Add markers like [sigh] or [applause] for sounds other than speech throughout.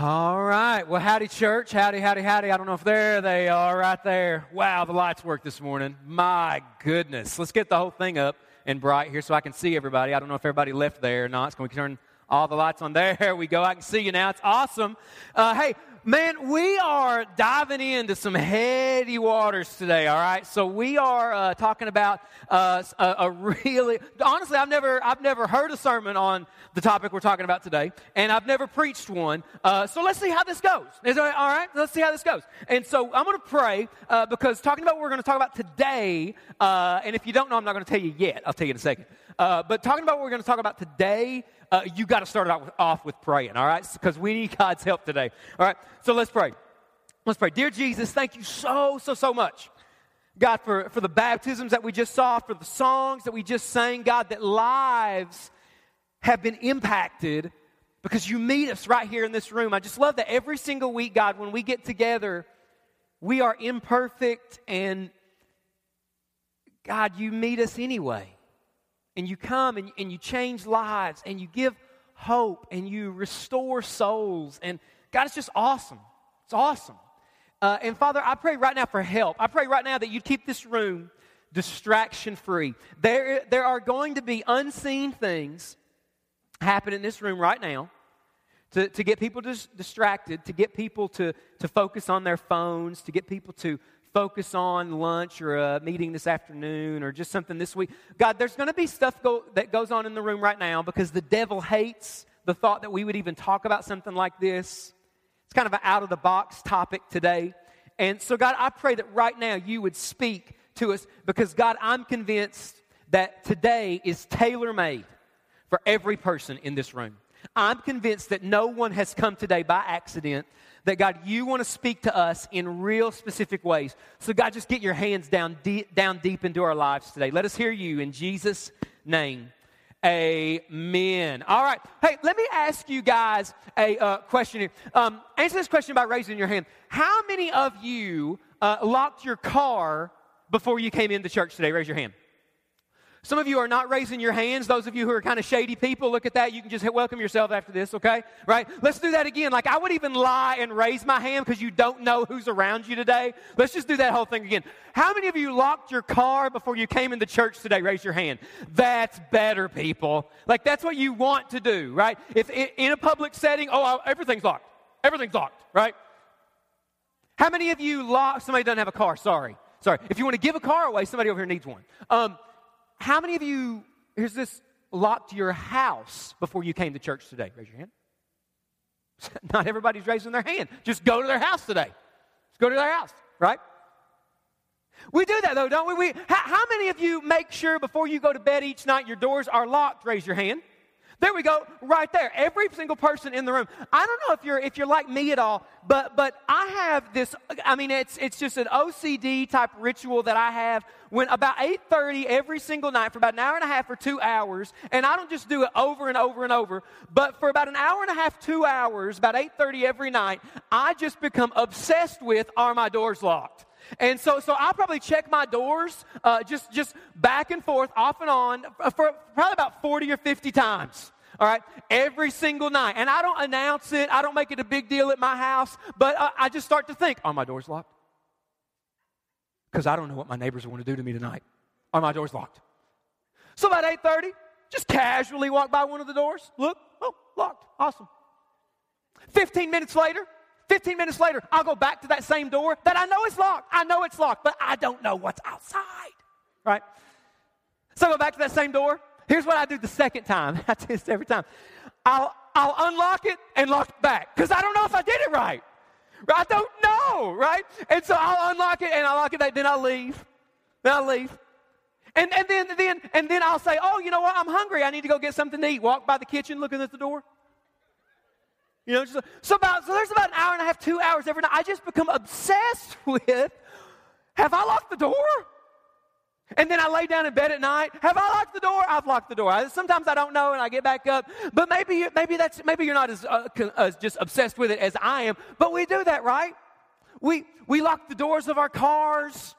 All right. Well, howdy, church. Howdy, howdy, howdy. I don't know if there they are right there. Wow, the lights work this morning. My goodness. Let's get the whole thing up and bright here so I can see everybody. I don't know if everybody left there or not. It's going to turn all the lights on. [laughs] There we go. I can see you now. It's awesome. Uh, hey, Man, we are diving into some heady waters today, all right? So we are uh, talking about uh, a, a, really, honestly, I've never, I've never heard a sermon on the topic we're talking about today, and I've never preached one. Uh, so let's see how this goes. Is all right? Let's see how this goes. And so I'm going to pray uh, because talking about what we're going to talk about today, uh, and if you don't know, I'm not going to tell you yet. I'll tell you in a second. Uh, but talking about what we're going to talk about today uh, you got to start off with, off with praying, all right? Because we need God's help today. All right, so let's pray. Let's pray. Dear Jesus, thank you so, so, so much. God, for, for the baptisms that we just saw, for the songs that we just sang, God, that lives have been impacted because you meet us right here in this room. I just love that every single week, God, when we get together, we are imperfect and God, you meet us anyway and you come and, and you change lives and you give hope and you restore souls. And God, it's just awesome. It's awesome. Uh, and Father, I pray right now for help. I pray right now that you keep this room distraction free. There, there are going to be unseen things happen in this room right now to, to get people dis- distracted, to get people to, to focus on their phones, to get people to focus on lunch or a meeting this afternoon or just something this week. God, there's going to be stuff go, that goes on in the room right now because the devil hates the thought that we would even talk about something like this. It's kind of an out of the box topic today. And so, God, I pray that right now you would speak to us because, God, I'm convinced that today is tailor made for every person in this room. I'm convinced that no one has come today by accident that God, you want to speak to us in real specific ways. So, God, just get your hands down deep, down deep into our lives today. Let us hear you in Jesus' name. Amen. All right. Hey, let me ask you guys a uh, question here. Um, answer this question by raising your hand. How many of you uh, locked your car before you came into church today? Raise your hand. Some of you are not raising your hands. Those of you who are kind of shady people, look at that. You can just welcome yourself after this, okay? Right? Let's do that again. Like, I would even lie and raise my hand because you don't know who's around you today. Let's just do that whole thing again. How many of you locked your car before you came into church today? Raise your hand. That's better, people. Like, that's what you want to do, right? If in a public setting, oh, everything's locked. Everything's locked, right? How many of you locked? Somebody doesn't have a car. Sorry. Sorry. If you want to give a car away, somebody over here needs one. Um, how many of you, here's this, locked your house before you came to church today? Raise your hand. [laughs] Not everybody's raising their hand. Just go to their house today. Just go to their house, right? We do that though, don't we? we how, how many of you make sure before you go to bed each night your doors are locked? Raise your hand. There we go, right there. Every single person in the room. I don't know if you're if you're like me at all, but but I have this. I mean, it's it's just an OCD type ritual that I have when about 8:30 every single night for about an hour and a half or two hours, and I don't just do it over and over and over, but for about an hour and a half, two hours, about 8:30 every night, I just become obsessed with are my doors locked. And so, so I'll probably check my doors uh, just, just back and forth, off and on, for probably about 40 or 50 times. All right, every single night. And I don't announce it, I don't make it a big deal at my house, but I, I just start to think, are my doors locked? Because I don't know what my neighbors want to do to me tonight. Are my doors locked? So about 8:30, just casually walk by one of the doors. Look, oh, locked. Awesome. 15 minutes later, 15 minutes later, I'll go back to that same door that I know is locked. I know it's locked, but I don't know what's outside. Right? So I go back to that same door. Here's what I do the second time. [laughs] I do this every time. I'll, I'll unlock it and lock it back because I don't know if I did it right. I don't know, right? And so I'll unlock it and I'll lock it, then I'll leave. Then I'll leave. And, and, then, then, and then I'll say, oh, you know what? I'm hungry. I need to go get something to eat. Walk by the kitchen looking at the door. You know, just, so about so there's about an hour and a half, two hours every night. I just become obsessed [laughs] with have I locked the door? And then I lay down in bed at night. Have I locked the door? I've locked the door. I, sometimes I don't know, and I get back up. But maybe maybe that's maybe you're not as, uh, as just obsessed with it as I am. But we do that, right? We we lock the doors of our cars.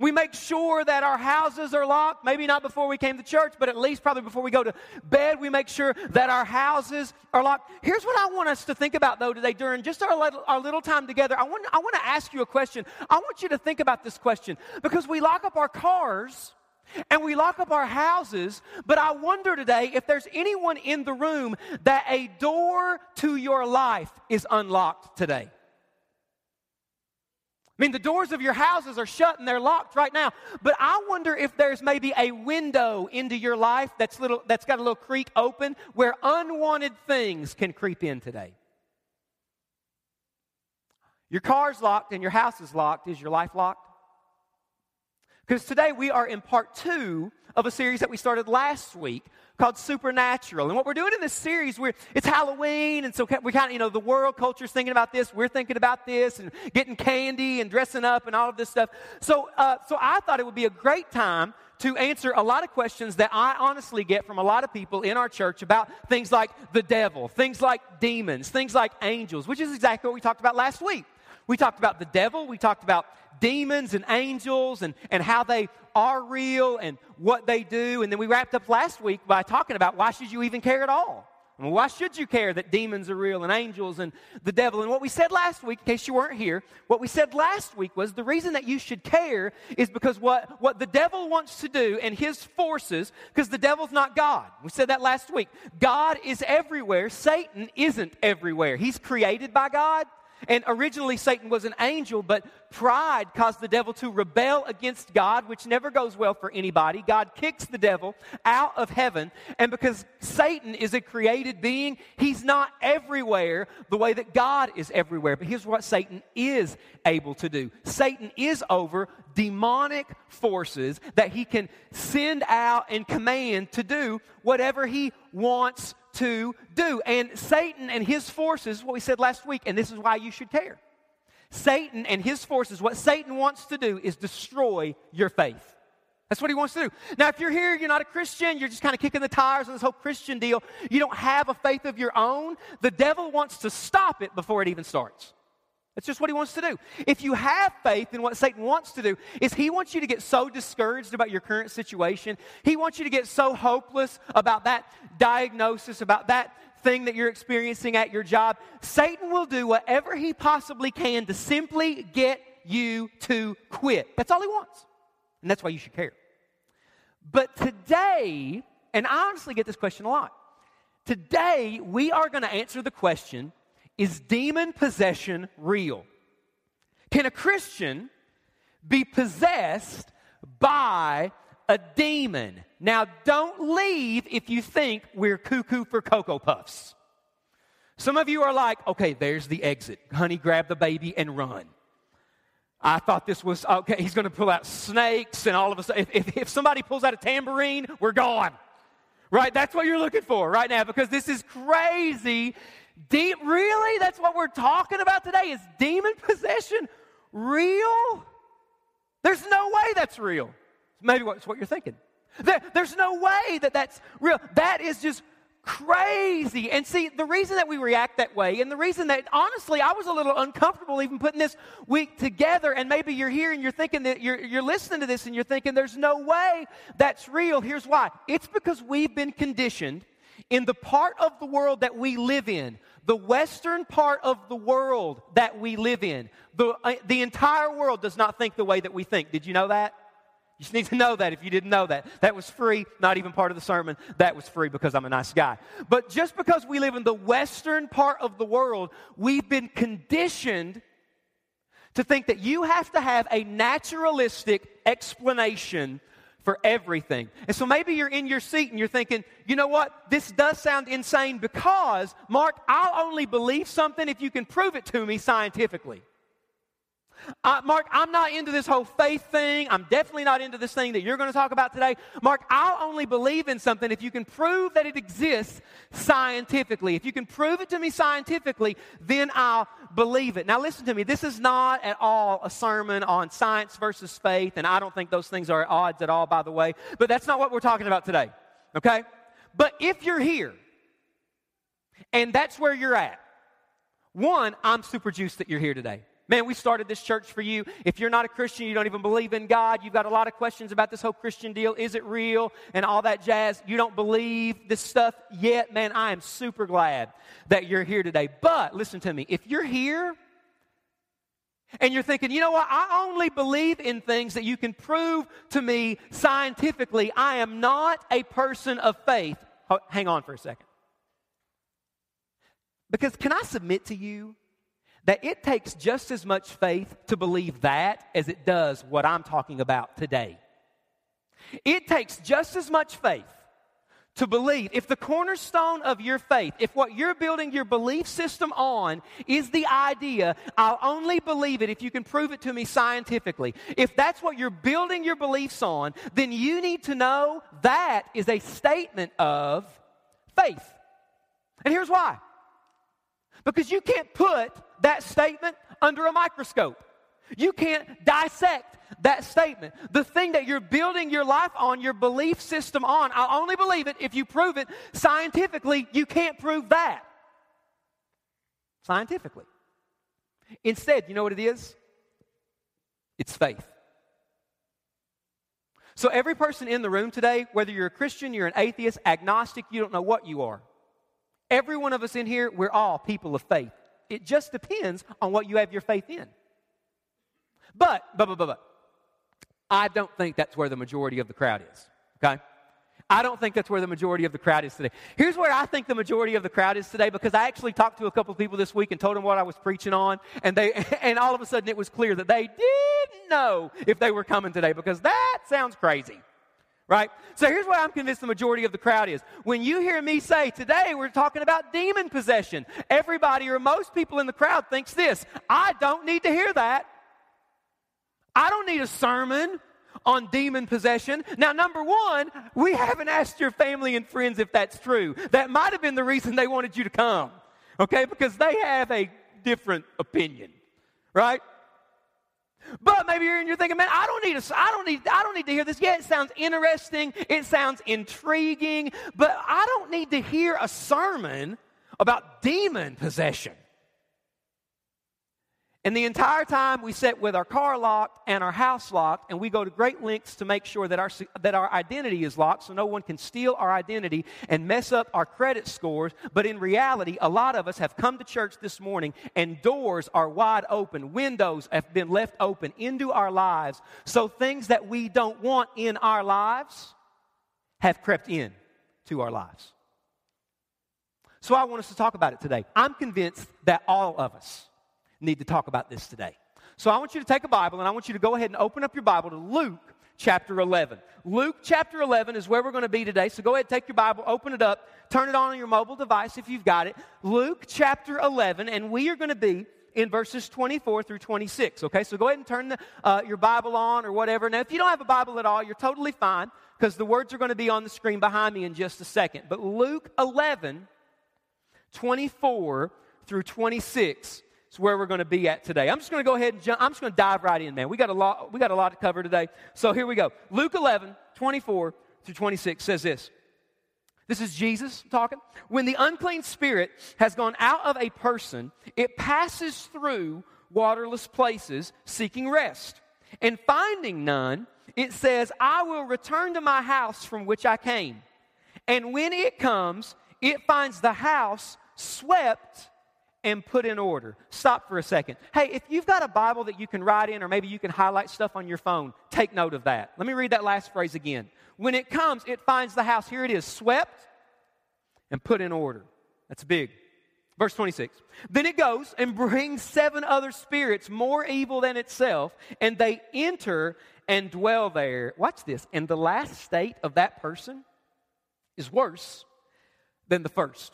We make sure that our houses are locked. Maybe not before we came to church, but at least probably before we go to bed, we make sure that our houses are locked. Here's what I want us to think about, though, today during just our little, our little time together. I want, I want to ask you a question. I want you to think about this question because we lock up our cars and we lock up our houses, but I wonder today if there's anyone in the room that a door to your life is unlocked today. I mean, the doors of your houses are shut and they're locked right now. But I wonder if there's maybe a window into your life that's, little, that's got a little creek open where unwanted things can creep in today. Your car's locked and your house is locked. Is your life locked? Because today we are in part two of a series that we started last week called Supernatural. And what we're doing in this series, we're, it's Halloween, and so we kind of, you know, the world culture's thinking about this. We're thinking about this and getting candy and dressing up and all of this stuff. So, uh, so I thought it would be a great time to answer a lot of questions that I honestly get from a lot of people in our church about things like the devil, things like demons, things like angels, which is exactly what we talked about last week. We talked about the devil, we talked about demons and angels and, and how they are real and what they do. And then we wrapped up last week by talking about why should you even care at all? Well, why should you care that demons are real and angels and the devil? And what we said last week, in case you weren't here, what we said last week was the reason that you should care is because what, what the devil wants to do and his forces, because the devil's not God. We said that last week. God is everywhere. Satan isn't everywhere. He's created by God, and originally, Satan was an angel, but pride caused the devil to rebel against God, which never goes well for anybody. God kicks the devil out of heaven. And because Satan is a created being, he's not everywhere the way that God is everywhere. But here's what Satan is able to do Satan is over demonic forces that he can send out and command to do whatever he wants to do. And Satan and his forces, what we said last week, and this is why you should care. Satan and his forces, what Satan wants to do is destroy your faith. That's what he wants to do. Now, if you're here, you're not a Christian, you're just kind of kicking the tires on this whole Christian deal, you don't have a faith of your own, the devil wants to stop it before it even starts. That's just what he wants to do. If you have faith in what Satan wants to do, is he wants you to get so discouraged about your current situation. He wants you to get so hopeless about that diagnosis, about that thing that you're experiencing at your job. Satan will do whatever he possibly can to simply get you to quit. That's all he wants. And that's why you should care. But today, and I honestly get this question a lot. Today, we are going to answer the question is demon possession real? Can a Christian be possessed by a demon? Now, don't leave if you think we're cuckoo for Cocoa Puffs. Some of you are like, okay, there's the exit. Honey, grab the baby and run. I thought this was, okay, he's going to pull out snakes and all of a sudden, if, if, if somebody pulls out a tambourine, we're gone. Right? That's what you're looking for right now because this is crazy De- really? That's what we're talking about today? Is demon [laughs] possession real? There's no way that's real. Maybe that's what you're thinking. There, there's no way that that's real. That is just crazy. And see, the reason that we react that way, and the reason that honestly I was a little uncomfortable even putting this week together, and maybe you're here and you're thinking that you're, you're listening to this and you're thinking there's no way that's real. Here's why it's because we've been conditioned in the part of the world that we live in, the western part of the world that we live in, the, uh, the entire world does not think the way that we think. Did you know that? You just need to know that if you didn't know that. That was free, not even part of the sermon. That was free because I'm a nice guy. But just because we live in the western part of the world, we've been conditioned to think that you have to have a naturalistic explanation for everything. And so maybe you're in your seat and you're thinking, you know what? This does sound insane because, Mark, I'll only believe something if you can prove it to me scientifically. Mark, I'm not into this whole faith thing. I'm definitely not into this thing that you're going to talk about today. Mark, I'll only believe in something if you can prove that it exists scientifically. If you can prove it to me scientifically, then I'll believe it. Now, listen to me. This is not at all a sermon on science versus faith, and I don't think those things are at odds at all, by the way. But that's not what we're talking about today, okay? But if you're here, and that's where you're at, one, I'm super juiced that you're here today. Man, we started this church for you. If you're not a Christian, you don't even believe in God, you've got a lot of questions about this whole Christian deal. Is it real? And all that jazz. You don't believe this stuff yet. Man, I am super glad that you're here today. But listen to me. If you're here and you're thinking, you know what, I only believe in things that you can prove to me scientifically, I am not a person of faith. Hang on for a second. Because can I submit to you that it takes just as much faith to believe that as it does what I'm talking about today. It takes just as much faith to believe. If the cornerstone of your faith, if what you're building your belief system on is the idea, I'll only believe it if you can prove it to me scientifically. If that's what you're building your beliefs on, then you need to know that is a statement of faith. And here's why. Because you can't put that statement under a microscope. You can't dissect that statement. The thing that you're building your life on, your belief system on, I'll only believe it if you prove it scientifically. You can't prove that scientifically. Instead, you know what it is? It's faith. So, every person in the room today, whether you're a Christian, you're an atheist, agnostic, you don't know what you are. Every one of us in here, we're all people of faith. It just depends on what you have your faith in. But, but, but, but, but, I don't think that's where the majority of the crowd is, okay? I don't think that's where the majority of the crowd is today. Here's where I think the majority of the crowd is today because I actually talked to a couple of people this week and told them what I was preaching on, and they [laughs] and all of a sudden it was clear that they didn't know if they were coming today because that sounds crazy right? So here's what I'm convinced the majority of the crowd is. When you hear me say, today we're talking about demon possession, everybody or most people in the crowd thinks this I don't need to hear that. I don't need a sermon on demon possession. Now, number one, we haven't asked your family and friends if that's true. That might have been the reason they wanted you to come, okay? Because they have a different opinion, right? But maybe you're, you're thinking, man, I don't need to, I don't need, I don't need to hear this. Yeah, it sounds interesting. It sounds intriguing, but I don't need to hear a sermon about demon possession. And the entire time we sit with our car locked and our house locked, and we go to great lengths to make sure that our, that our identity is locked so no one can steal our identity and mess up our credit scores. But in reality, a lot of us have come to church this morning and doors are wide open, windows have been left open into our lives. So things that we don't want in our lives have crept in to our lives. So I want us to talk about it today. I'm convinced that all of us, need to talk about this today. So I want you to take a Bible and I want you to go ahead and open up your Bible to Luke chapter 11. Luke chapter 11 is where we're going to be today. So go ahead, take your Bible, open it up, turn it on on your mobile device if you've got it. Luke chapter 11, and we are going to be in verses 24 through 26. Okay, so go ahead and turn the, uh, your Bible on or whatever. Now, if you don't have a Bible at all, you're totally fine because the words are going to be on the screen behind me in just a second. But Luke 11, 24 through 26 is where we're going to be at today. I'm just going to go ahead and jump. I'm just going to dive right in, man. We got a lot. We got a lot to cover today. So here we go. Luke 11, 24 through 26 says this. This is Jesus talking. When the unclean spirit has gone out of a person, it passes through waterless places seeking rest. And finding none, it says, I will return to my house from which I came. And when it comes, it finds the house swept and put in order. Stop for a second. Hey, if you've got a Bible that you can write in, or maybe you can highlight stuff on your phone, take note of that. Let me read that last phrase again. When it comes, it finds the house, here it is, swept and put in order. That's big. Verse 26. Then it goes and brings seven other spirits more evil than itself, and they enter and dwell there. Watch this. And the last state of that person is worse than the first.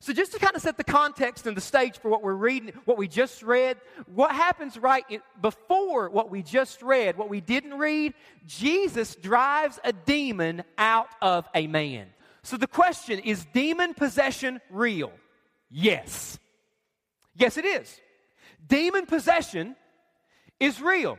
So, just to kind of set the context and the stage for what we're reading, what we just read, what happens right in, before what we just read, what we didn't read, Jesus drives a demon out of a man. So, the question is demon possession real? Yes. Yes, it is. Demon possession is real.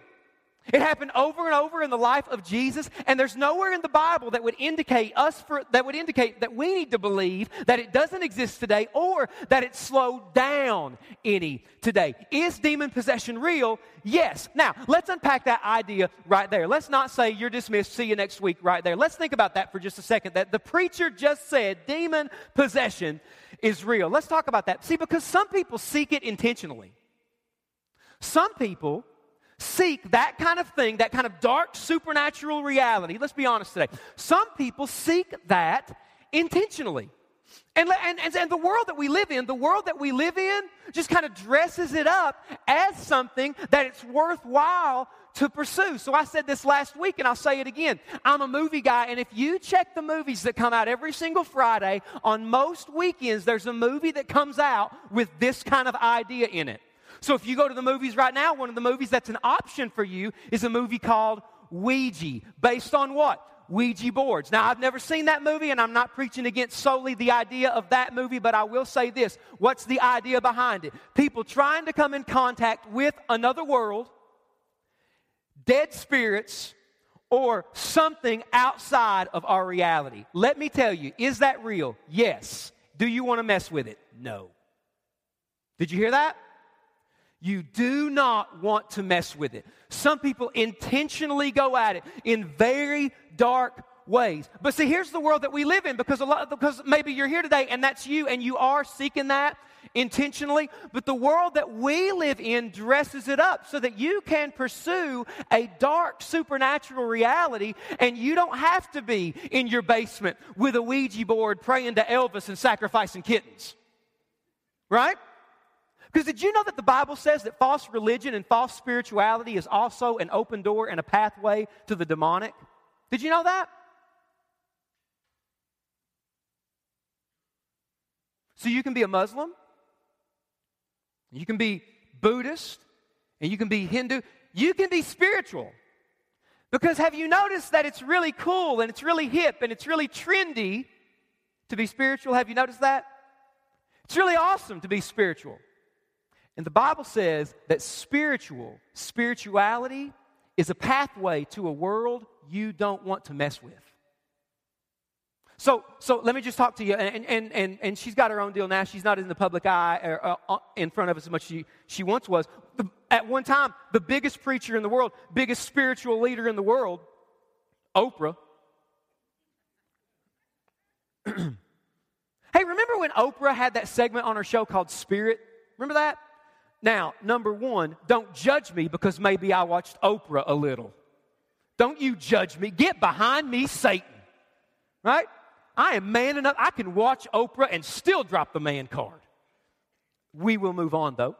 It happened over and over in the life of Jesus, and there's nowhere in the Bible that would indicate us for, that would indicate that we need to believe that it doesn't exist today or that it slowed down any today. Is demon possession real? Yes. Now, let's unpack that idea right there. Let's not say you're dismissed, see you next week right there. Let's think about that for just a second. That the preacher just said demon possession is real. Let's talk about that. See, because some people seek it intentionally. Some people seek that kind of thing, that kind of dark supernatural reality. Let's be honest today. Some people seek that intentionally. And, and, and, the world that we live in, the world that we live in, just kind of dresses it up as something that it's worthwhile to pursue. So I said this last week and I'll say it again. I'm a movie guy, and if you check the movies that come out every single Friday, on most weekends, there's a movie that comes out with this kind of idea in it. So if you go to the movies right now, one of the movies that's an option for you is a movie called Ouija, based on what? Ouija boards. Now, I've never seen that movie, and I'm not preaching against solely the idea of that movie, but I will say this. What's the idea behind it? People trying to come in contact with another world, dead spirits, or something outside of our reality. Let me tell you, is that real? Yes. Do you want to mess with it? No. Did you hear that? You do not want to mess with it. Some people intentionally go at it in very dark ways. But see, here's the world that we live in because a lot because maybe you're here today and that's you and you are seeking that intentionally, but the world that we live in dresses it up so that you can pursue a dark supernatural reality and you don't have to be in your basement with a Ouija board praying to Elvis and sacrificing kittens. Right? Because did you know that the Bible says that false religion and false spirituality is also an open door and a pathway to the demonic? Did you know that? So you can be a Muslim, you can be Buddhist, and you can be Hindu. You can be spiritual. Because have you noticed that it's really cool and it's really hip and it's really trendy to be spiritual? Have you noticed that? It's really awesome to be spiritual. And the Bible says that spiritual, spirituality is a pathway to a world you don't want to mess with. So, so let me just talk to you. And, and, and, and she's got her own deal now. She's not in the public eye or uh, uh, in front of us as much as she, she once was. At one time, the biggest preacher in the world, biggest spiritual leader in the world, Oprah. [clears throat] hey, remember when Oprah had that segment on her show called Spirit? Remember that? Now, number one, don't judge me because maybe I watched Oprah a little. Don't you judge me. Get behind me, Satan. Right? I am man enough. I can watch Oprah and still drop the man card. We will move on, though.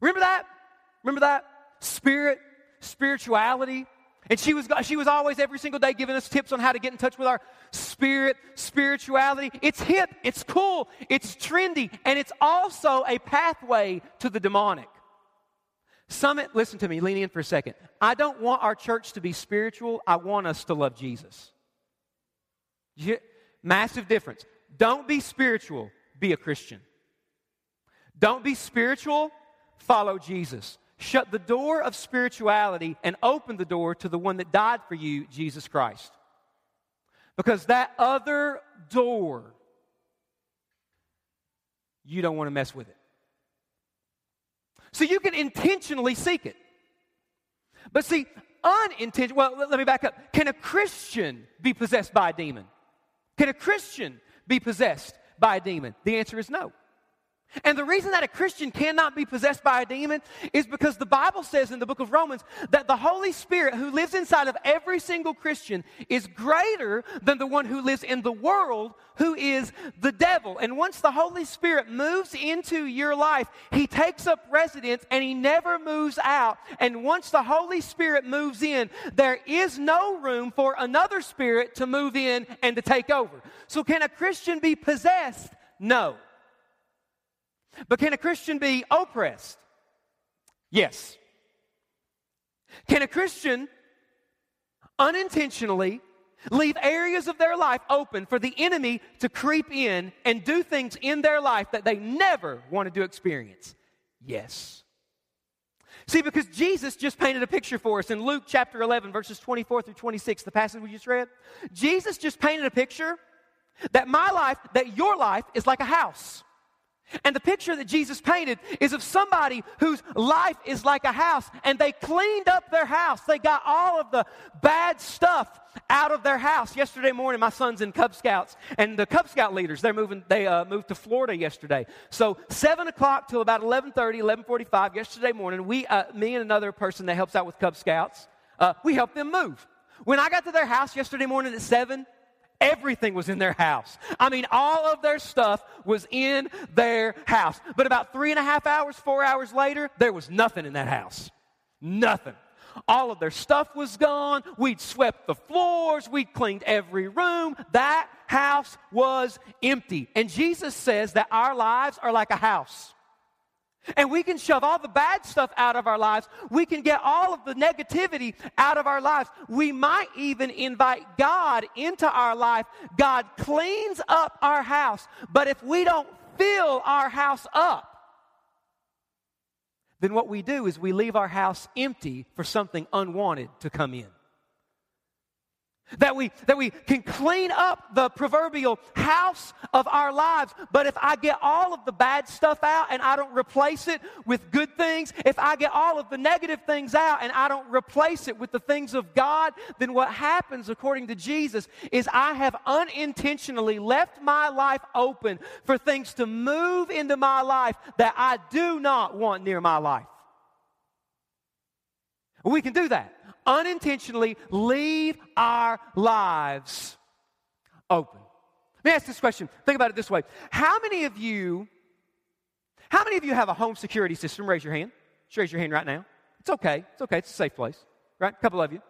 Remember that? Remember that? Spirit, spirituality, and she was, she was always every single day giving us tips on how to get in touch with our spirit, spirituality. It's hip, it's cool, it's trendy, and it's also a pathway to the demonic. Summit, listen to me, lean in for a second. I don't want our church to be spiritual, I want us to love Jesus. Massive difference. Don't be spiritual, be a Christian. Don't be spiritual, follow Jesus shut the door of spirituality and open the door to the one that died for you, Jesus Christ. Because that other door, you don't want to mess with it. So you can intentionally seek it. But see, unintentional, well, let me back up. Can a Christian be possessed by a demon? Can a Christian be possessed by a demon? The answer is no. And the reason that a Christian cannot be possessed by a demon is because the Bible says in the book of Romans that the Holy Spirit who lives inside of every single Christian is greater than the one who lives in the world, who is the devil. And once the Holy Spirit moves into your life, he takes up residence and he never moves out. And once the Holy Spirit moves in, there is no room for another spirit to move in and to take over. So, can a Christian be possessed? No. But can a Christian be oppressed? Yes. Can a Christian unintentionally leave areas of their life open for the enemy to creep in and do things in their life that they never wanted to experience? Yes. See, because Jesus just painted a picture for us in Luke chapter 11, verses 24 through 26, the passage we just read. Jesus just painted a picture that my life, that your life is like a house. And the picture that Jesus painted is of somebody whose life is like a house, and they cleaned up their house. They got all of the bad stuff out of their house. Yesterday morning, my son's in Cub Scouts, and the Cub Scout leaders they're moving. They uh, moved to Florida yesterday. So seven o'clock till about 11:30, 11:45 yesterday morning, we, uh, me and another person that helps out with Cub Scouts, uh, we helped them move. When I got to their house yesterday morning at seven, Everything was in their house. I mean, all of their stuff was in their house. But about three and a half hours, four hours later, there was nothing in that house. Nothing. All of their stuff was gone. We'd swept the floors. We'd cleaned every room. That house was empty. And Jesus says that our lives are like a house. And we can shove all the bad stuff out of our lives. We can get all of the negativity out of our lives. We might even invite God into our life. God cleans up our house. But if we don't fill our house up, then what we do is we leave our house empty for something unwanted to come in. That we, that we can clean up the proverbial house of our lives. But if I get all of the bad stuff out and I don't replace it with good things, if I get all of the negative things out and I don't replace it with the things of God, then what happens, according to Jesus, is I have unintentionally left my life open for things to move into my life that I do not want near my life. We can do that unintentionally leave our lives open. Let me ask this question. Think about it this way. How many of you, how many of you have a home security system? Raise your hand. Just raise your hand right now. It's okay. It's okay. It's a safe place. Right? A couple of you.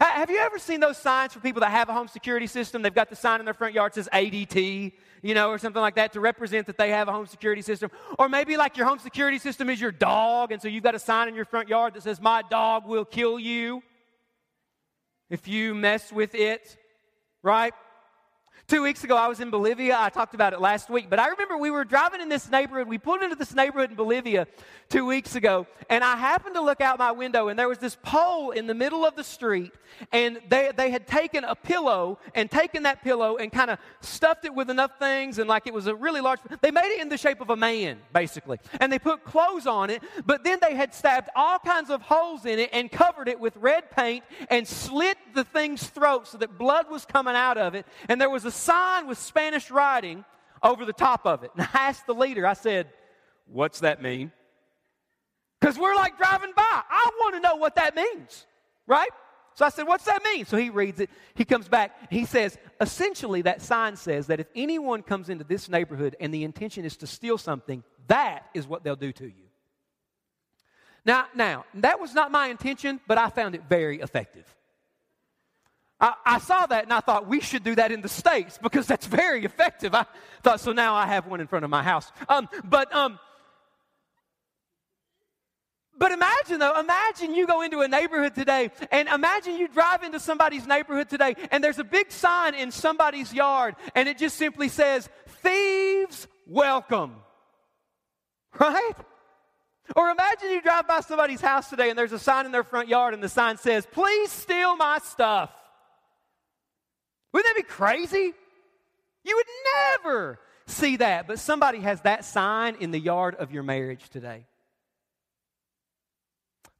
Have you ever seen those signs for people that have a home security system? They've got the sign in their front yard that says ADT, you know, or something like that to represent that they have a home security system. Or maybe like your home security system is your dog, and so you've got a sign in your front yard that says, My dog will kill you if you mess with it, right? Two weeks ago, I was in Bolivia. I talked about it last week, but I remember we were driving in this neighborhood. We pulled into this neighborhood in Bolivia two weeks ago, and I happened to look out my window, and there was this pole in the middle of the street, and they, they had taken a pillow and taken that pillow and kind of stuffed it with enough things, and like it was a really large, they made it in the shape of a man, basically, and they put clothes on it, but then they had stabbed all kinds of holes in it and covered it with red paint and slit the thing's throat so that blood was coming out of it, and there was a sign with Spanish writing over the top of it. [laughs] And I asked the leader, I said, What's that mean? Because we're like driving by. I want to know what that means, right? So I said, What's that mean? So he reads it. He comes back. He says, Essentially, that sign says that if anyone comes into this neighborhood and the intention is to steal something, that is what they'll do to you. Now, now, that was not my intention, but I found it very effective. I, I, saw that and I thought we should do that in the States because that's very effective. I thought, so now I have one in front of my house. Um, but, um, but imagine though, imagine you go into a neighborhood today and imagine you drive into somebody's neighborhood today and there's a big sign in somebody's yard and it just simply says, Thieves welcome. Right? Or imagine you drive by somebody's house today and there's a sign in their front yard and the sign says, Please steal my stuff. Wouldn't that be crazy? You would never see that, but somebody has that sign in the yard of your marriage today.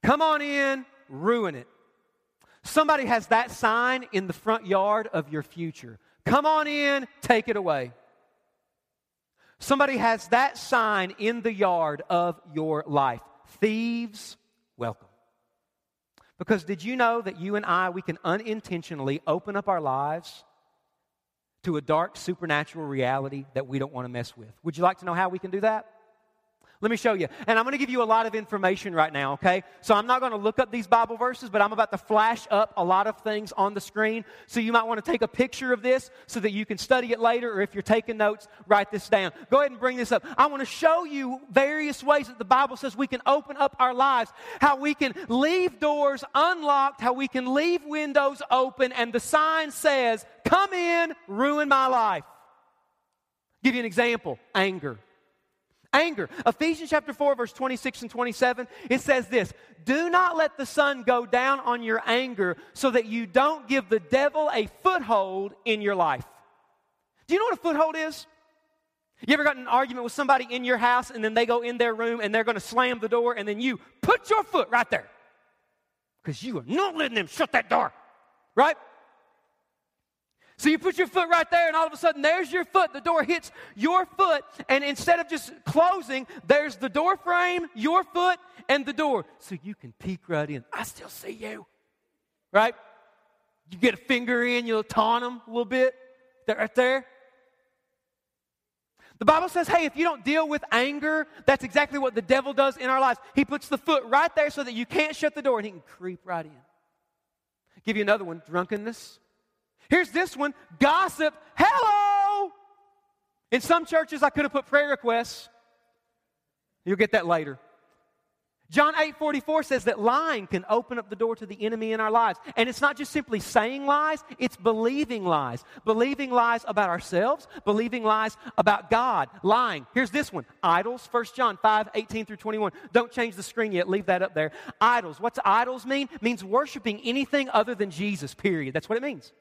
Come on in, ruin it. Somebody has that sign in the front yard of your future. Come on in, take it away. Somebody has that sign in the yard of your life. Thieves, welcome. Because did you know that you and I, we can unintentionally open up our lives to a dark supernatural reality that we don't want to mess with? Would you like to know how we can do that? Let me show you. And I'm going to give you a lot of information right now, okay? So I'm not going to look up these Bible verses, but I'm about to flash up a lot of things on the screen. So you might want to take a picture of this so that you can study it later, or if you're taking notes, write this down. Go ahead and bring this up. I want to show you various ways that the Bible says we can open up our lives, how we can leave doors unlocked, how we can leave windows open, and the sign says, Come in, ruin my life. Give you an example anger. Anger. Ephesians chapter 4, verse 26 and 27, it says this Do not let the sun go down on your anger so that you don't give the devil a foothold in your life. Do you know what a foothold is? You ever got an argument with somebody in your house and then they go in their room and they're going to slam the door and then you put your foot right there? Because you are not letting them shut that door, right? So you put your foot right there, and all of a sudden, there's your foot. The door hits your foot, and instead of just closing, there's the door frame, your foot, and the door. So you can peek right in. I still see you, right? You get a finger in, you'll taunt them a little bit. They're right there. The Bible says, hey, if you don't deal with anger, that's exactly what the devil does in our lives. He puts the foot right there so that you can't shut the door and he can creep right in. give you another one drunkenness. Here's this one gossip. Hello! In some churches, I could have put prayer requests. You'll get that later. John 8 44 says that lying can open up the door to the enemy in our lives. And it's not just simply saying lies, it's believing lies. Believing lies about ourselves, believing lies about God. Lying. Here's this one idols. 1 John 5 18 through 21. Don't change the screen yet, leave that up there. Idols. What's idols mean? It means worshiping anything other than Jesus, period. That's what it means.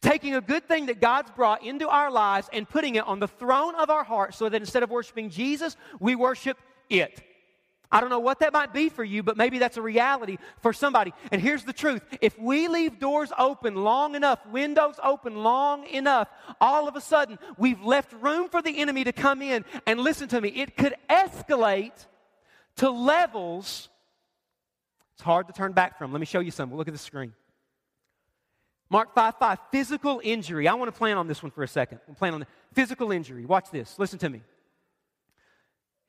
Taking a good thing that God's brought into our lives and putting it on the throne of our heart so that instead of worshiping Jesus, we worship it. I don't know what that might be for you, but maybe that's a reality for somebody. And here's the truth if we leave doors open long enough, windows open long enough, all of a sudden we've left room for the enemy to come in. And listen to me, it could escalate to levels it's hard to turn back from. Let me show you some. Look at the screen. Mark 5 5, physical injury. I want to plan on this one for a second. I'm plan on the physical injury. Watch this. Listen to me.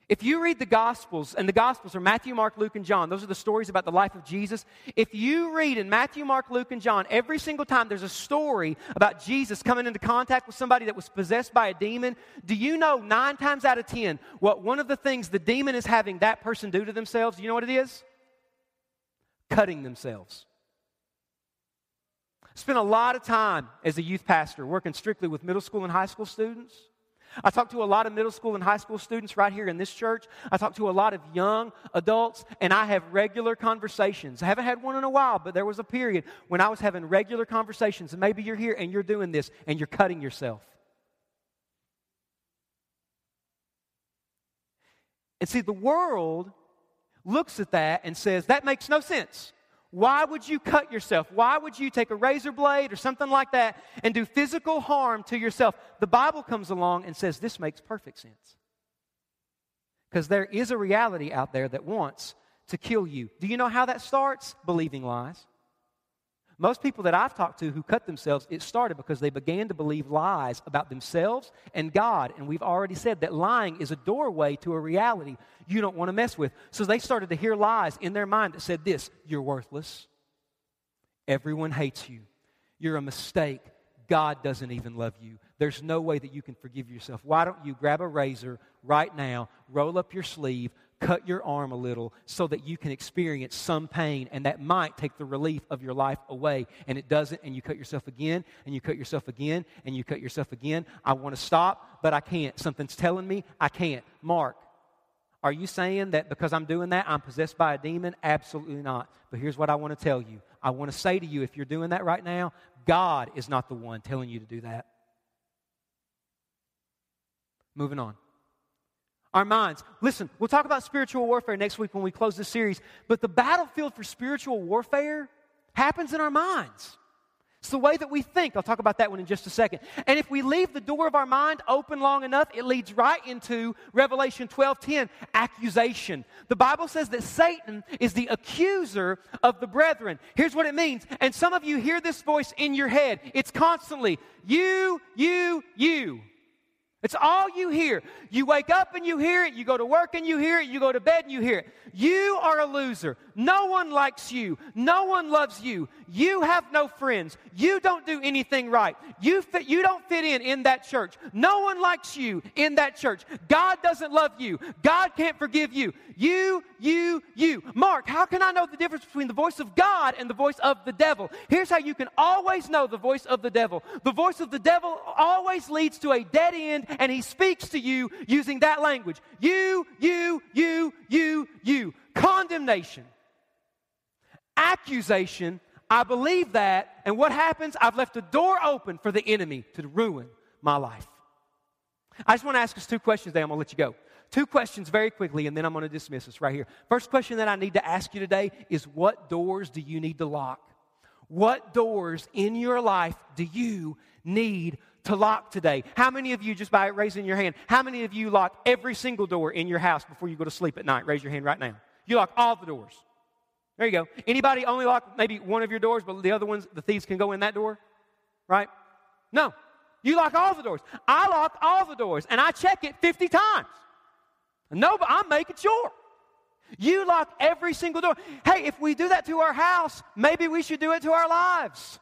If you read the Gospels, and the Gospels are Matthew, Mark, Luke, and John, those are the stories about the life of Jesus. If you read in Matthew, Mark, Luke, and John, every single time there's a story about Jesus coming into contact with somebody that was possessed by a demon, do you know nine times out of ten what one of the things the demon is having that person do to themselves? Do you know what it is? Cutting themselves. Spent a lot of time as a youth pastor working strictly with middle school and high school students. I talk to a lot of middle school and high school students right here in this church. I talk to a lot of young adults, and I have regular conversations. I haven't had one in a while, but there was a period when I was having regular conversations. And maybe you're here and you're doing this and you're cutting yourself. And see, the world looks at that and says, that makes no sense. Why would you cut yourself? Why would you take a razor blade or something like that and do physical harm to yourself? The Bible comes along and says this makes perfect sense. Because there is a reality out there that wants to kill you. Do you know how that starts? Believing lies. Most people that I've talked to who cut themselves, it started because they began to believe lies about themselves and God. And we've already said that lying is a doorway to a reality you don't want to mess with. So they started to hear lies in their mind that said this You're worthless. Everyone hates you. You're a mistake. God doesn't even love you. There's no way that you can forgive yourself. Why don't you grab a razor right now, roll up your sleeve, cut your arm a little so that you can experience some pain, and that might take the relief of your life away. And it doesn't, and you cut yourself again, and you cut yourself again, and you cut yourself again. I want to stop, but I can't. Something's telling me I can't. Mark, are you saying that because I'm doing that, I'm possessed by a demon? Absolutely not. But here's what I want to tell you I want to say to you if you're doing that right now, God is not the one telling you to do that. Moving on our minds. Listen, we'll talk about spiritual warfare next week when we close this series, but the battlefield for spiritual warfare happens in our minds. It's the way that we think. I'll talk about that one in just a second. And if we leave the door of our mind open long enough, it leads right into Revelation 12:10, accusation. The Bible says that Satan is the accuser of the brethren. Here's what it means. And some of you hear this voice in your head. It's constantly, you, you, you. It's all you hear. You wake up and you hear it. You go to work and you hear it. You go to bed and you hear it. You are a loser. No one likes you. No one loves you. You have no friends. You don't do anything right. You, fit, you don't fit in in that church. No one likes you in that church. God doesn't love you. God can't forgive you. You, you, you. Mark, how can I know the difference between the voice of God and the voice of the devil? Here's how you can always know the voice of the devil. The voice of the devil always leads to a dead end and he speaks to you using that language. You, you, you, you, you. Condemnation. Accusation. I believe that. And what happens? I've left a door open for the enemy to ruin my life. I just want to ask us two questions today. I'm going to let you go. Two questions very quickly, and then I'm going to dismiss us right here. First question that I need to ask you today is what doors do you need to lock? What doors in your life do you need to lock today? How many of you, just by raising your hand, how many of you lock every single door in your house before you go to sleep at night? Raise your hand right now. You lock all the doors. There you go. Anybody only lock maybe one of your doors, but the other ones, the thieves can go in that door? Right? No. You lock all the doors. I lock all the doors, and I check it 50 times. No, but I'm making sure. You lock every single door. Hey, if we do that to our house, maybe we should do it to our lives.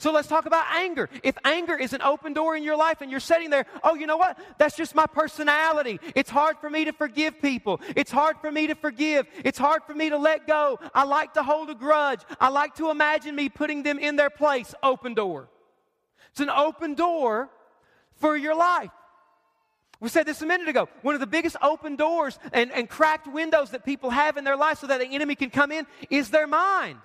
So let's talk about anger. If anger is an open door in your life and you're sitting there, oh, you know what? That's just my personality. It's hard for me to forgive people. It's hard for me to forgive. It's hard for me to let go. I like to hold a grudge. I like to imagine me putting them in their place. Open door. It's an open door for your life. We said this a minute ago. One of the biggest open doors and, and cracked windows that people have in their life so that the enemy can come in is their mind.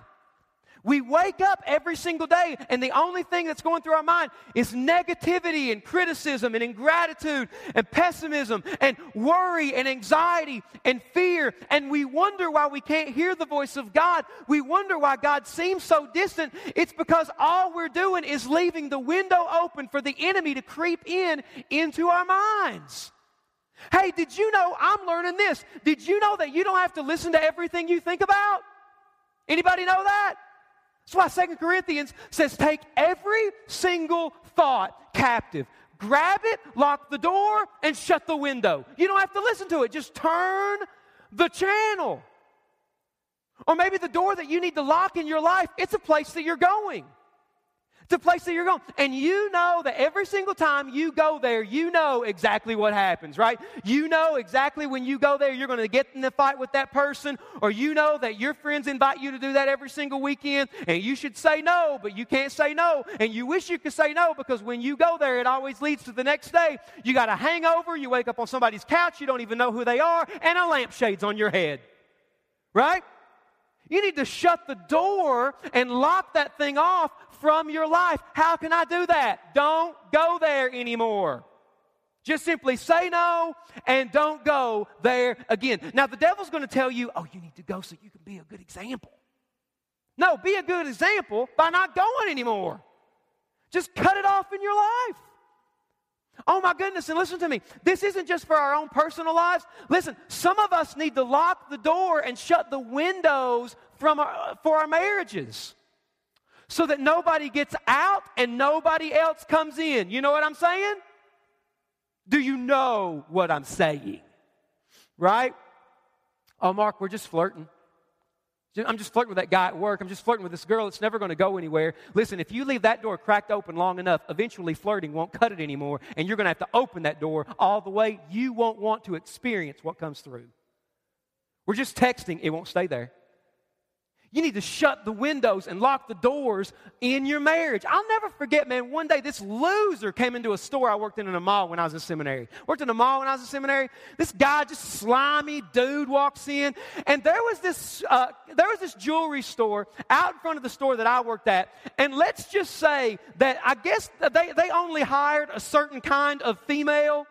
We wake up every single day, and the only thing that's going through our mind is negativity and criticism and ingratitude and pessimism and worry and anxiety and fear. And we wonder why we can't hear the voice of God. We wonder why God seems so distant. It's because all we're doing is leaving the window open for the enemy to creep in into our minds. Hey, did you know I'm learning this? Did you know that you don't have to listen to everything you think about? Anybody know that? That's why Second Corinthians says, take every single thought captive. Grab it, lock the door, and shut the window. You don't have to listen to it. Just turn the channel. Or maybe the door that you need to lock in your life, it's a place that you're going. A place that you're going. And you know that every single time you go there, you know exactly what happens, right? You know exactly when you go there, you're going to get in a fight with that person, or you know that your friends invite you to do that every single weekend, and you should say no, but you can't say no. And you wish you could say no because when you go there, it always leads to the next day. You got a hangover, you wake up on somebody's couch, you don't even know who they are, and a lampshade's on your head, right? You need to shut the door and lock that thing off from your life. How can I do that? Don't go there anymore. Just simply say no and don't go there again. Now, the devil's going to tell you, oh, you need to go so you can be a good example. No, be a good example by not going anymore. Just cut it off in your life. Oh my goodness, and listen to me. This isn't just for our own personal lives. Listen, some of us need to lock the door and shut the windows from our, for our marriages so that nobody gets out and nobody else comes in. You know what I'm saying? Do you know what I'm saying? Right? Oh, Mark, we're just flirting. I'm just flirting with that guy at work. I'm just flirting with this girl. It's never going to go anywhere. Listen, if you leave that door cracked open long enough, eventually flirting won't cut it anymore, and you're going to have to open that door all the way. You won't want to experience what comes through. We're just texting, it won't stay there. You need to shut the windows and lock the doors in your marriage. I'll never forget, man, one day this loser came into a store I worked in in a mall when I was in seminary. Worked in a mall when I was in seminary. This guy, just slimy dude, walks in, and there was this uh, there was this jewelry store out in front of the store that I worked at. And let's just say that I guess they, they only hired a certain kind of female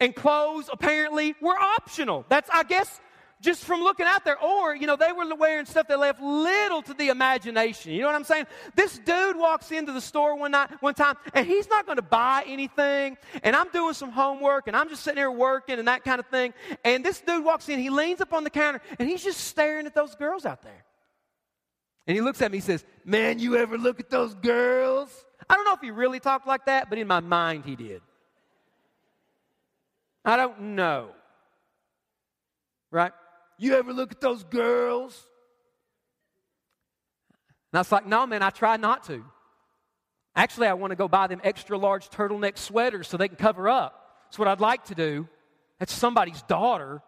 and clothes apparently were optional. That's, I guess, just from looking out there. Or, you know, they were wearing stuff that left little to the imagination. You know what I'm saying? This dude walks into the store one night, one time, and he's not going to buy anything. And I'm doing some homework, and I'm just sitting here working and that kind of thing. And this dude walks in, he leans up on the counter, and he's just staring at those girls out there. And he looks at me, he says, Man, you ever look at those girls? I don't know if he really talked like that, but in my mind he did. I don't know. Right? You ever look at those girls? And I was like, no, man, I try not to. Actually, I want to go buy them extra large turtleneck sweaters so they can cover up. That's what I'd like to do. That's somebody's daughter.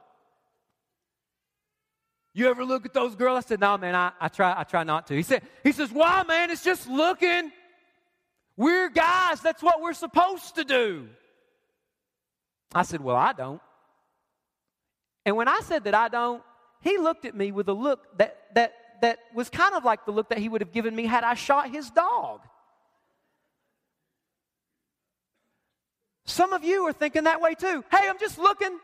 You ever look at those girls? I said, no, man, I, I, try, I try not to. He said, he says, why, man? It's just looking. We're guys, that's what we're supposed to do. I said, Well, I don't. And when I said that I don't, he looked at me with a look that, that, that was kind of like the look that he would have given me had I shot his dog. Some of you are thinking that way too. Hey, I'm just looking.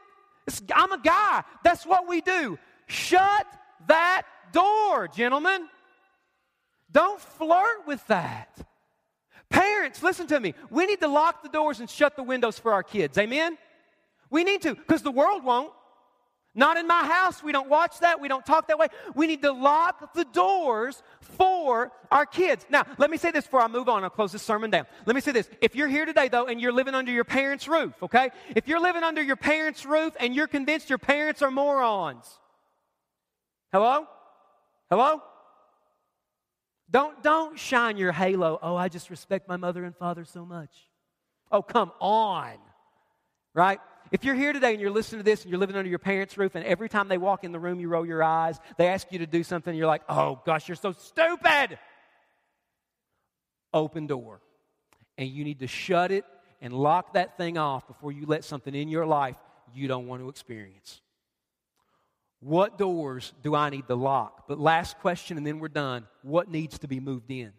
It's, I'm a guy. That's what we do. Shut that door, gentlemen. Don't flirt with that. Parents, listen to me. We need to lock the doors and shut the windows for our kids. Amen? We need to, because the world won't. Not in my house. We don't watch that. We don't talk that way. We need to lock the doors for our kids. Now, let me say this before I move on. I'll close this sermon down. Let me say this. If you're here today, though, and you're living under your parents' roof, okay? If you're living under your parents' roof and you're convinced your parents are morons, hello? Hello? Don't, don't shine your halo. Oh, I just respect my mother and father so much. Oh, come on. Right? If you're here today and you're listening to this and you're living under your parents' roof, and every time they walk in the room, you roll your eyes, they ask you to do something, you're like, oh gosh, you're so stupid. Open door. And you need to shut it and lock that thing off before you let something in your life you don't want to experience. What doors do I need to lock? But last question, and then we're done. What needs to be moved in?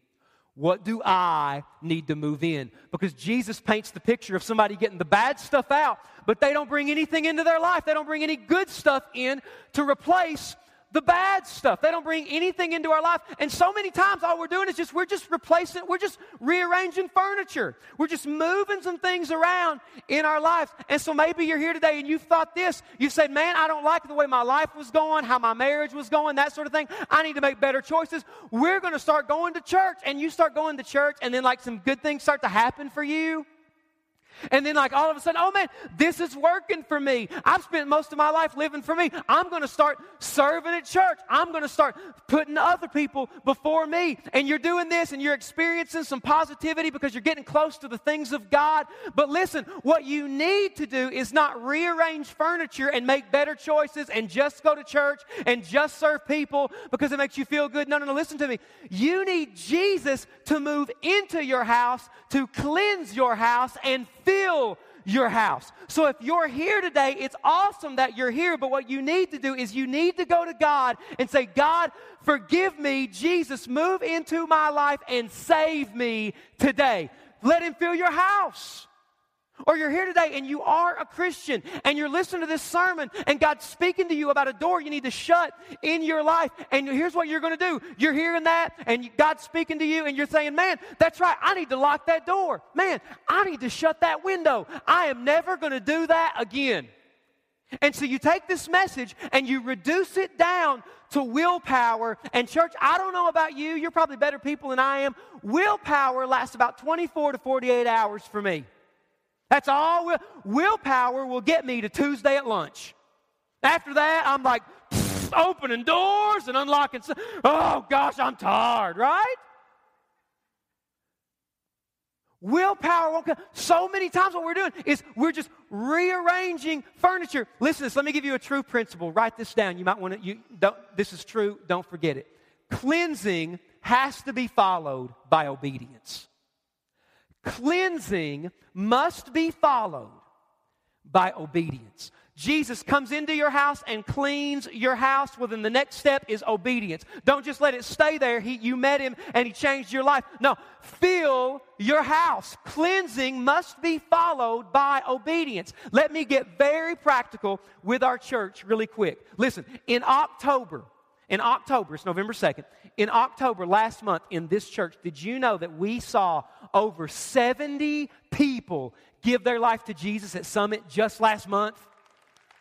What do I need to move in? Because Jesus paints the picture of somebody getting the bad stuff out, but they don't bring anything into their life. They don't bring any good stuff in to replace the bad stuff. They don't bring anything into our life. And so many times all we're doing is just we're just replacing, we're just rearranging furniture. We're just moving some things around in our lives. And so maybe you're here today and you've thought this. You've said, man, I don't like the way my life was going, how my marriage was going, that sort of thing. I need to make better choices. We're going to start going to church. And you start going to church and then like some good things start to happen for you. And then, like, all of a sudden, oh man, this is working for me. I've spent most of my life living for me. I'm going to start serving at church. I'm going to start putting other people before me. And you're doing this and you're experiencing some positivity because you're getting close to the things of God. But listen, what you need to do is not rearrange furniture and make better choices and just go to church and just serve people because it makes you feel good. No, no, no, listen to me. You need Jesus to move into your house, to cleanse your house, and fill your house. So if you're here today, it's awesome that you're here, but what you need to do is you need to go to God and say, God, forgive me. Jesus, move into my life and save me today. Let Him fill your house. Or you're here today and you are a Christian and you're listening to this sermon and God's speaking to you about a door you need to shut in your life. And here's what you're going to do you're hearing that and God's speaking to you and you're saying, Man, that's right, I need to lock that door. Man, I need to shut that window. I am never going to do that again. And so you take this message and you reduce it down to willpower. And, church, I don't know about you, you're probably better people than I am. Willpower lasts about 24 to 48 hours for me. That's all. Will, willpower will get me to Tuesday at lunch. After that, I'm like opening doors and unlocking. Oh gosh, I'm tired, right? Willpower won't come. So many times, what we're doing is we're just rearranging furniture. Listen this. Let me give you a true principle. Write this down. You might want to. You don't. This is true. Don't forget it. Cleansing has to be followed by obedience. Cleansing must be followed by obedience. Jesus comes into your house and cleans your house. Well, then the next step is obedience. Don't just let it stay there. He, you met him and he changed your life. No, fill your house. Cleansing must be followed by obedience. Let me get very practical with our church really quick. Listen, in October, in October, it's November 2nd, in October last month in this church, did you know that we saw over 70 people give their life to Jesus at Summit just last month?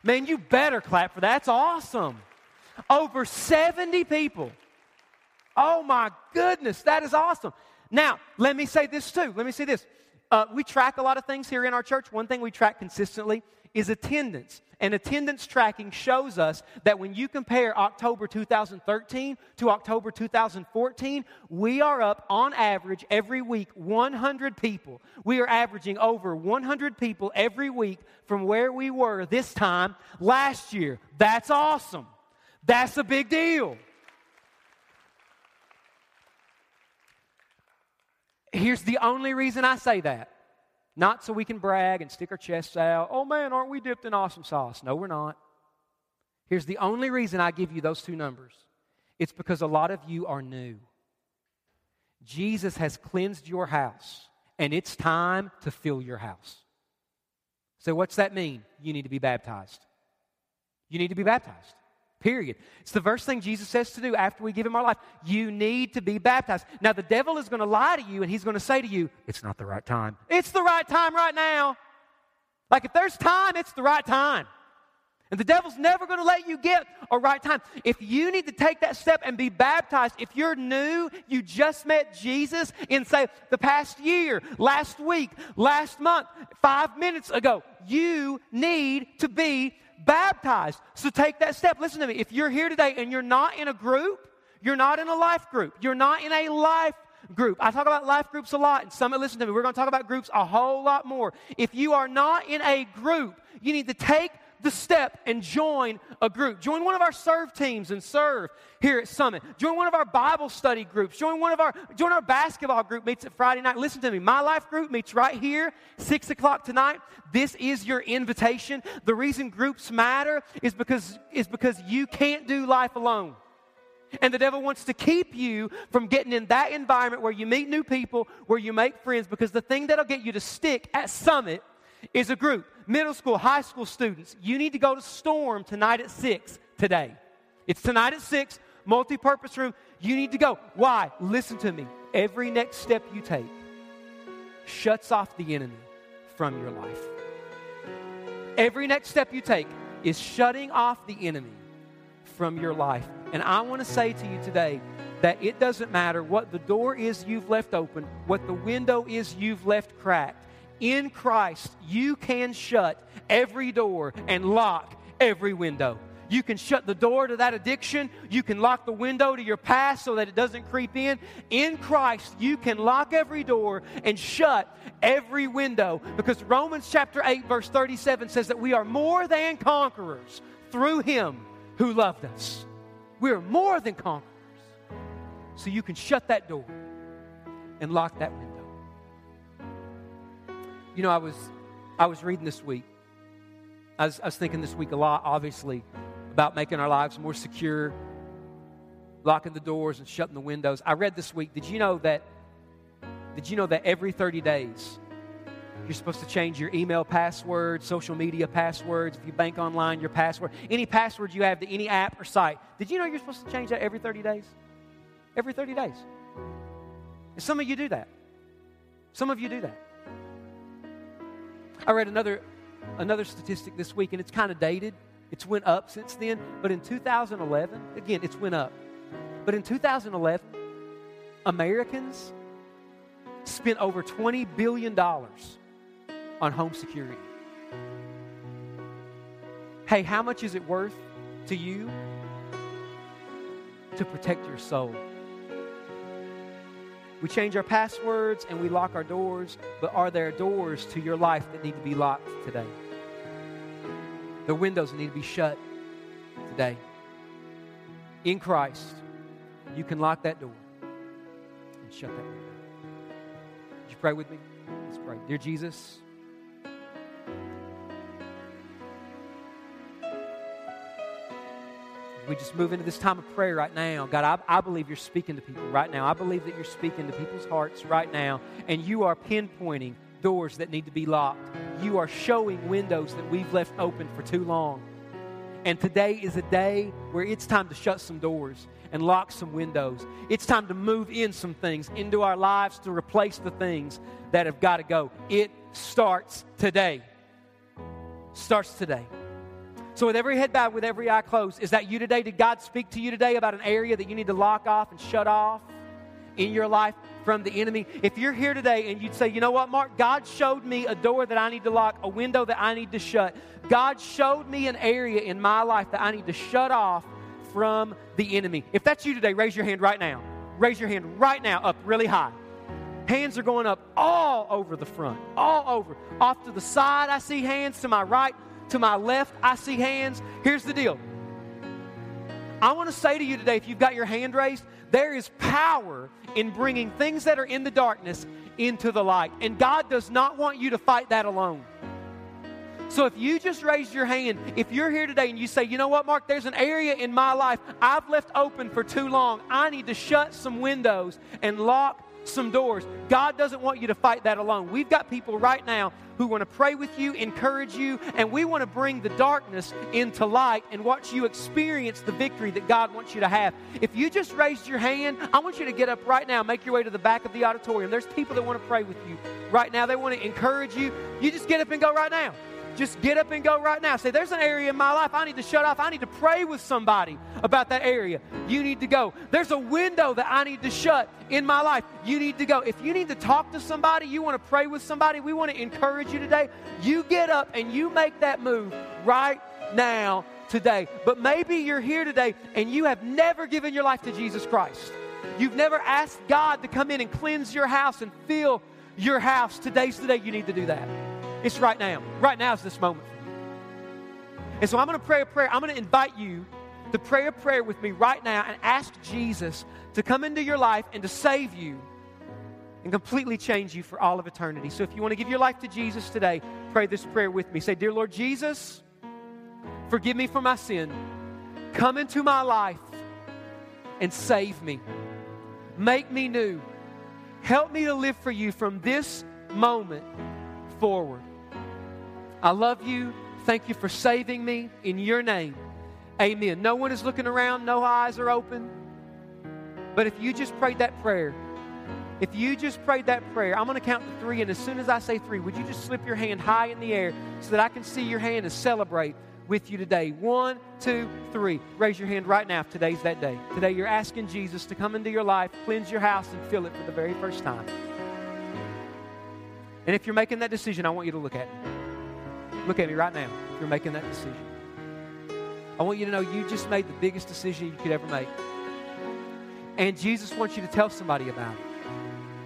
Man, you better clap for that. That's awesome. Over 70 people. Oh my goodness, that is awesome. Now, let me say this too. Let me say this. Uh, we track a lot of things here in our church. One thing we track consistently is attendance. And attendance tracking shows us that when you compare October 2013 to October 2014, we are up on average every week 100 people. We are averaging over 100 people every week from where we were this time last year. That's awesome. That's a big deal. Here's the only reason I say that. Not so we can brag and stick our chests out. Oh man, aren't we dipped in awesome sauce? No, we're not. Here's the only reason I give you those two numbers it's because a lot of you are new. Jesus has cleansed your house, and it's time to fill your house. So, what's that mean? You need to be baptized. You need to be baptized. Period. It's the first thing Jesus says to do after we give him our life. You need to be baptized. Now, the devil is going to lie to you and he's going to say to you, It's not the right time. It's the right time right now. Like, if there's time, it's the right time. And the devil's never going to let you get a right time. If you need to take that step and be baptized, if you're new, you just met Jesus in, say, the past year, last week, last month, five minutes ago, you need to be baptized. So take that step. Listen to me. If you're here today and you're not in a group, you're not in a life group, you're not in a life group. I talk about life groups a lot, and some listen to me. We're going to talk about groups a whole lot more. If you are not in a group, you need to take the step and join a group. Join one of our serve teams and serve here at Summit. Join one of our Bible study groups. Join one of our join our basketball group meets at Friday night. Listen to me. My life group meets right here, six o'clock tonight. This is your invitation. The reason groups matter is because is because you can't do life alone. And the devil wants to keep you from getting in that environment where you meet new people, where you make friends, because the thing that'll get you to stick at Summit is a group. Middle school, high school students, you need to go to Storm tonight at 6 today. It's tonight at 6, multi purpose room. You need to go. Why? Listen to me. Every next step you take shuts off the enemy from your life. Every next step you take is shutting off the enemy from your life. And I want to say to you today that it doesn't matter what the door is you've left open, what the window is you've left cracked in Christ, you can shut every door and lock every window. You can shut the door to that addiction. You can lock the window to your past so that it doesn't creep in. In Christ, you can lock every door and shut every window because Romans chapter 8, verse 37 says that we are more than conquerors through Him who loved us. We are more than conquerors. So you can shut that door and lock that window. You know, I was, I was reading this week. I was, I was thinking this week a lot, obviously, about making our lives more secure, locking the doors and shutting the windows. I read this week, did you know that, did you know that every 30 days, you're supposed to change your email password, social media passwords, if you bank online, your password, any password you have to any app or site. Did you know you're supposed to change that every 30 days? Every 30 days. And some of you do that. Some of you do that. I read another, another statistic this week, and it's kind of dated. It's went up since then. But in 2011, again, it's went up. But in 2011, Americans spent over $20 billion on home security. Hey, how much is it worth to you to protect your soul? We change our passwords and we lock our doors, but are there doors to your life that need to be locked today? The windows need to be shut today. In Christ, you can lock that door and shut that window. Would you pray with me? Let's pray. Dear Jesus, we just move into this time of prayer right now, God, I, I, believe you're speaking to people right now. I believe that you're speaking to people's hearts right now, and you are pinpointing doors that need to be locked. You are showing windows that we've left open for too long. And today is a day where it's time to shut some doors and lock some windows. It's time to move in some things into our lives to replace the things that have got to go. It starts today. Starts today. So, with every head bowed, with every eye closed, is that you today? Did God speak to you today about an area that you need to lock off and shut off in your life from the enemy? If you're here today and you'd say, you know what, Mark, God showed me a door that I need to lock, a window that I need to shut. God showed me an area in my life that I need to shut off from the enemy. If that's you today, raise your hand right now. Raise your hand right now up really high. Hands are going up all over the front, all over. Off to the side, I see hands. To my right, to my left, I see hands. Here's the deal. I want to say to you today, if you've got your hand raised, there is power in bringing things that are in the darkness into the light. And God does not want you to fight that alone. So if you just raised your hand, if you're here today and you say, you know what, Mark, there's an area in my life I've left open for too long. I need to shut some windows and lock some doors. God doesn't want you to fight that alone. We've got people right now who want to pray with you, encourage you, and we want to bring the darkness into light and watch you experience the victory that God wants you to have. If you just raised your hand, I want you to get up right now, make your way to the back of the auditorium. There's people that want to pray with you right now. They want to encourage you. You just get up and go right now. Just get up and go right now. Say, there's an area in my life I need to shut off. I need to pray with somebody about that area. You need to go. There's a window that I need to shut in my life. You need to go. If you need to talk to somebody, you want to pray with somebody, we want to encourage you today. You get up and you make that move right now today. But maybe you're here today and you have never given your life to Jesus Christ. You've never asked God to come in and cleanse your house and fill your house. Today's the day you need to do that. It's right now. Right now is this moment. And so I'm going to pray a prayer. I'm going to invite you to pray a prayer with me right now and ask Jesus to come into your life and to save you and completely change you for all of eternity. So if you want to give your life to Jesus today, pray this prayer with me. Say, Dear Lord Jesus, forgive me for my sin. Come into my life and save me. Make me new. Help me to live for you from this moment forward. I love you. Thank you for saving me in your name. Amen. No one is looking around, no eyes are open. But if you just prayed that prayer, if you just prayed that prayer, I'm going to count to three, and as soon as I say three, would you just slip your hand high in the air so that I can see your hand and celebrate with you today? One, two, three. Raise your hand right now if today's that day. Today you're asking Jesus to come into your life, cleanse your house, and fill it for the very first time. And if you're making that decision, I want you to look at me. Look at me right now if you're making that decision. I want you to know you just made the biggest decision you could ever make. And Jesus wants you to tell somebody about it.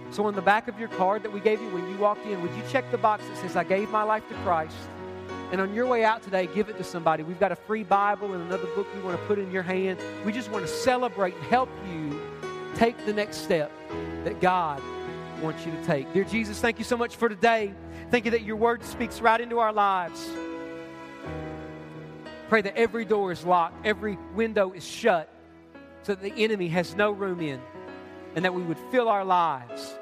So, on the back of your card that we gave you when you walked in, would you check the box that says, I gave my life to Christ? And on your way out today, give it to somebody. We've got a free Bible and another book we want to put in your hand. We just want to celebrate and help you take the next step that God wants you to take. Dear Jesus, thank you so much for today. Thank you that your word speaks right into our lives. Pray that every door is locked, every window is shut, so that the enemy has no room in, and that we would fill our lives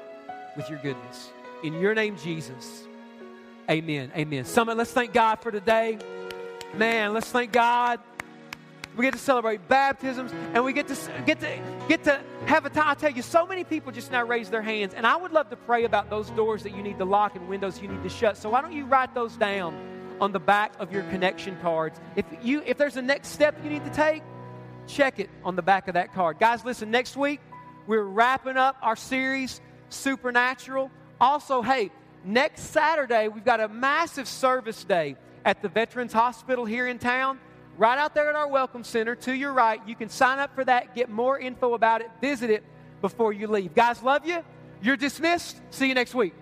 with your goodness. In your name, Jesus. Amen. Amen. Summit, let's thank God for today. Man, let's thank God. We get to celebrate baptisms, and we get to get to get to have a time. I tell you, so many people just now raise their hands, and I would love to pray about those doors that you need to lock and windows you need to shut. So why don't you write those down on the back of your connection cards? If you if there's a next step you need to take, check it on the back of that card. Guys, listen. Next week we're wrapping up our series Supernatural. Also, hey, next Saturday we've got a massive service day at the Veterans Hospital here in town right out there at our Welcome Center to your right. You can sign up for that, get more info about it, visit it before you leave. Guys, love you. You're dismissed. See you next week.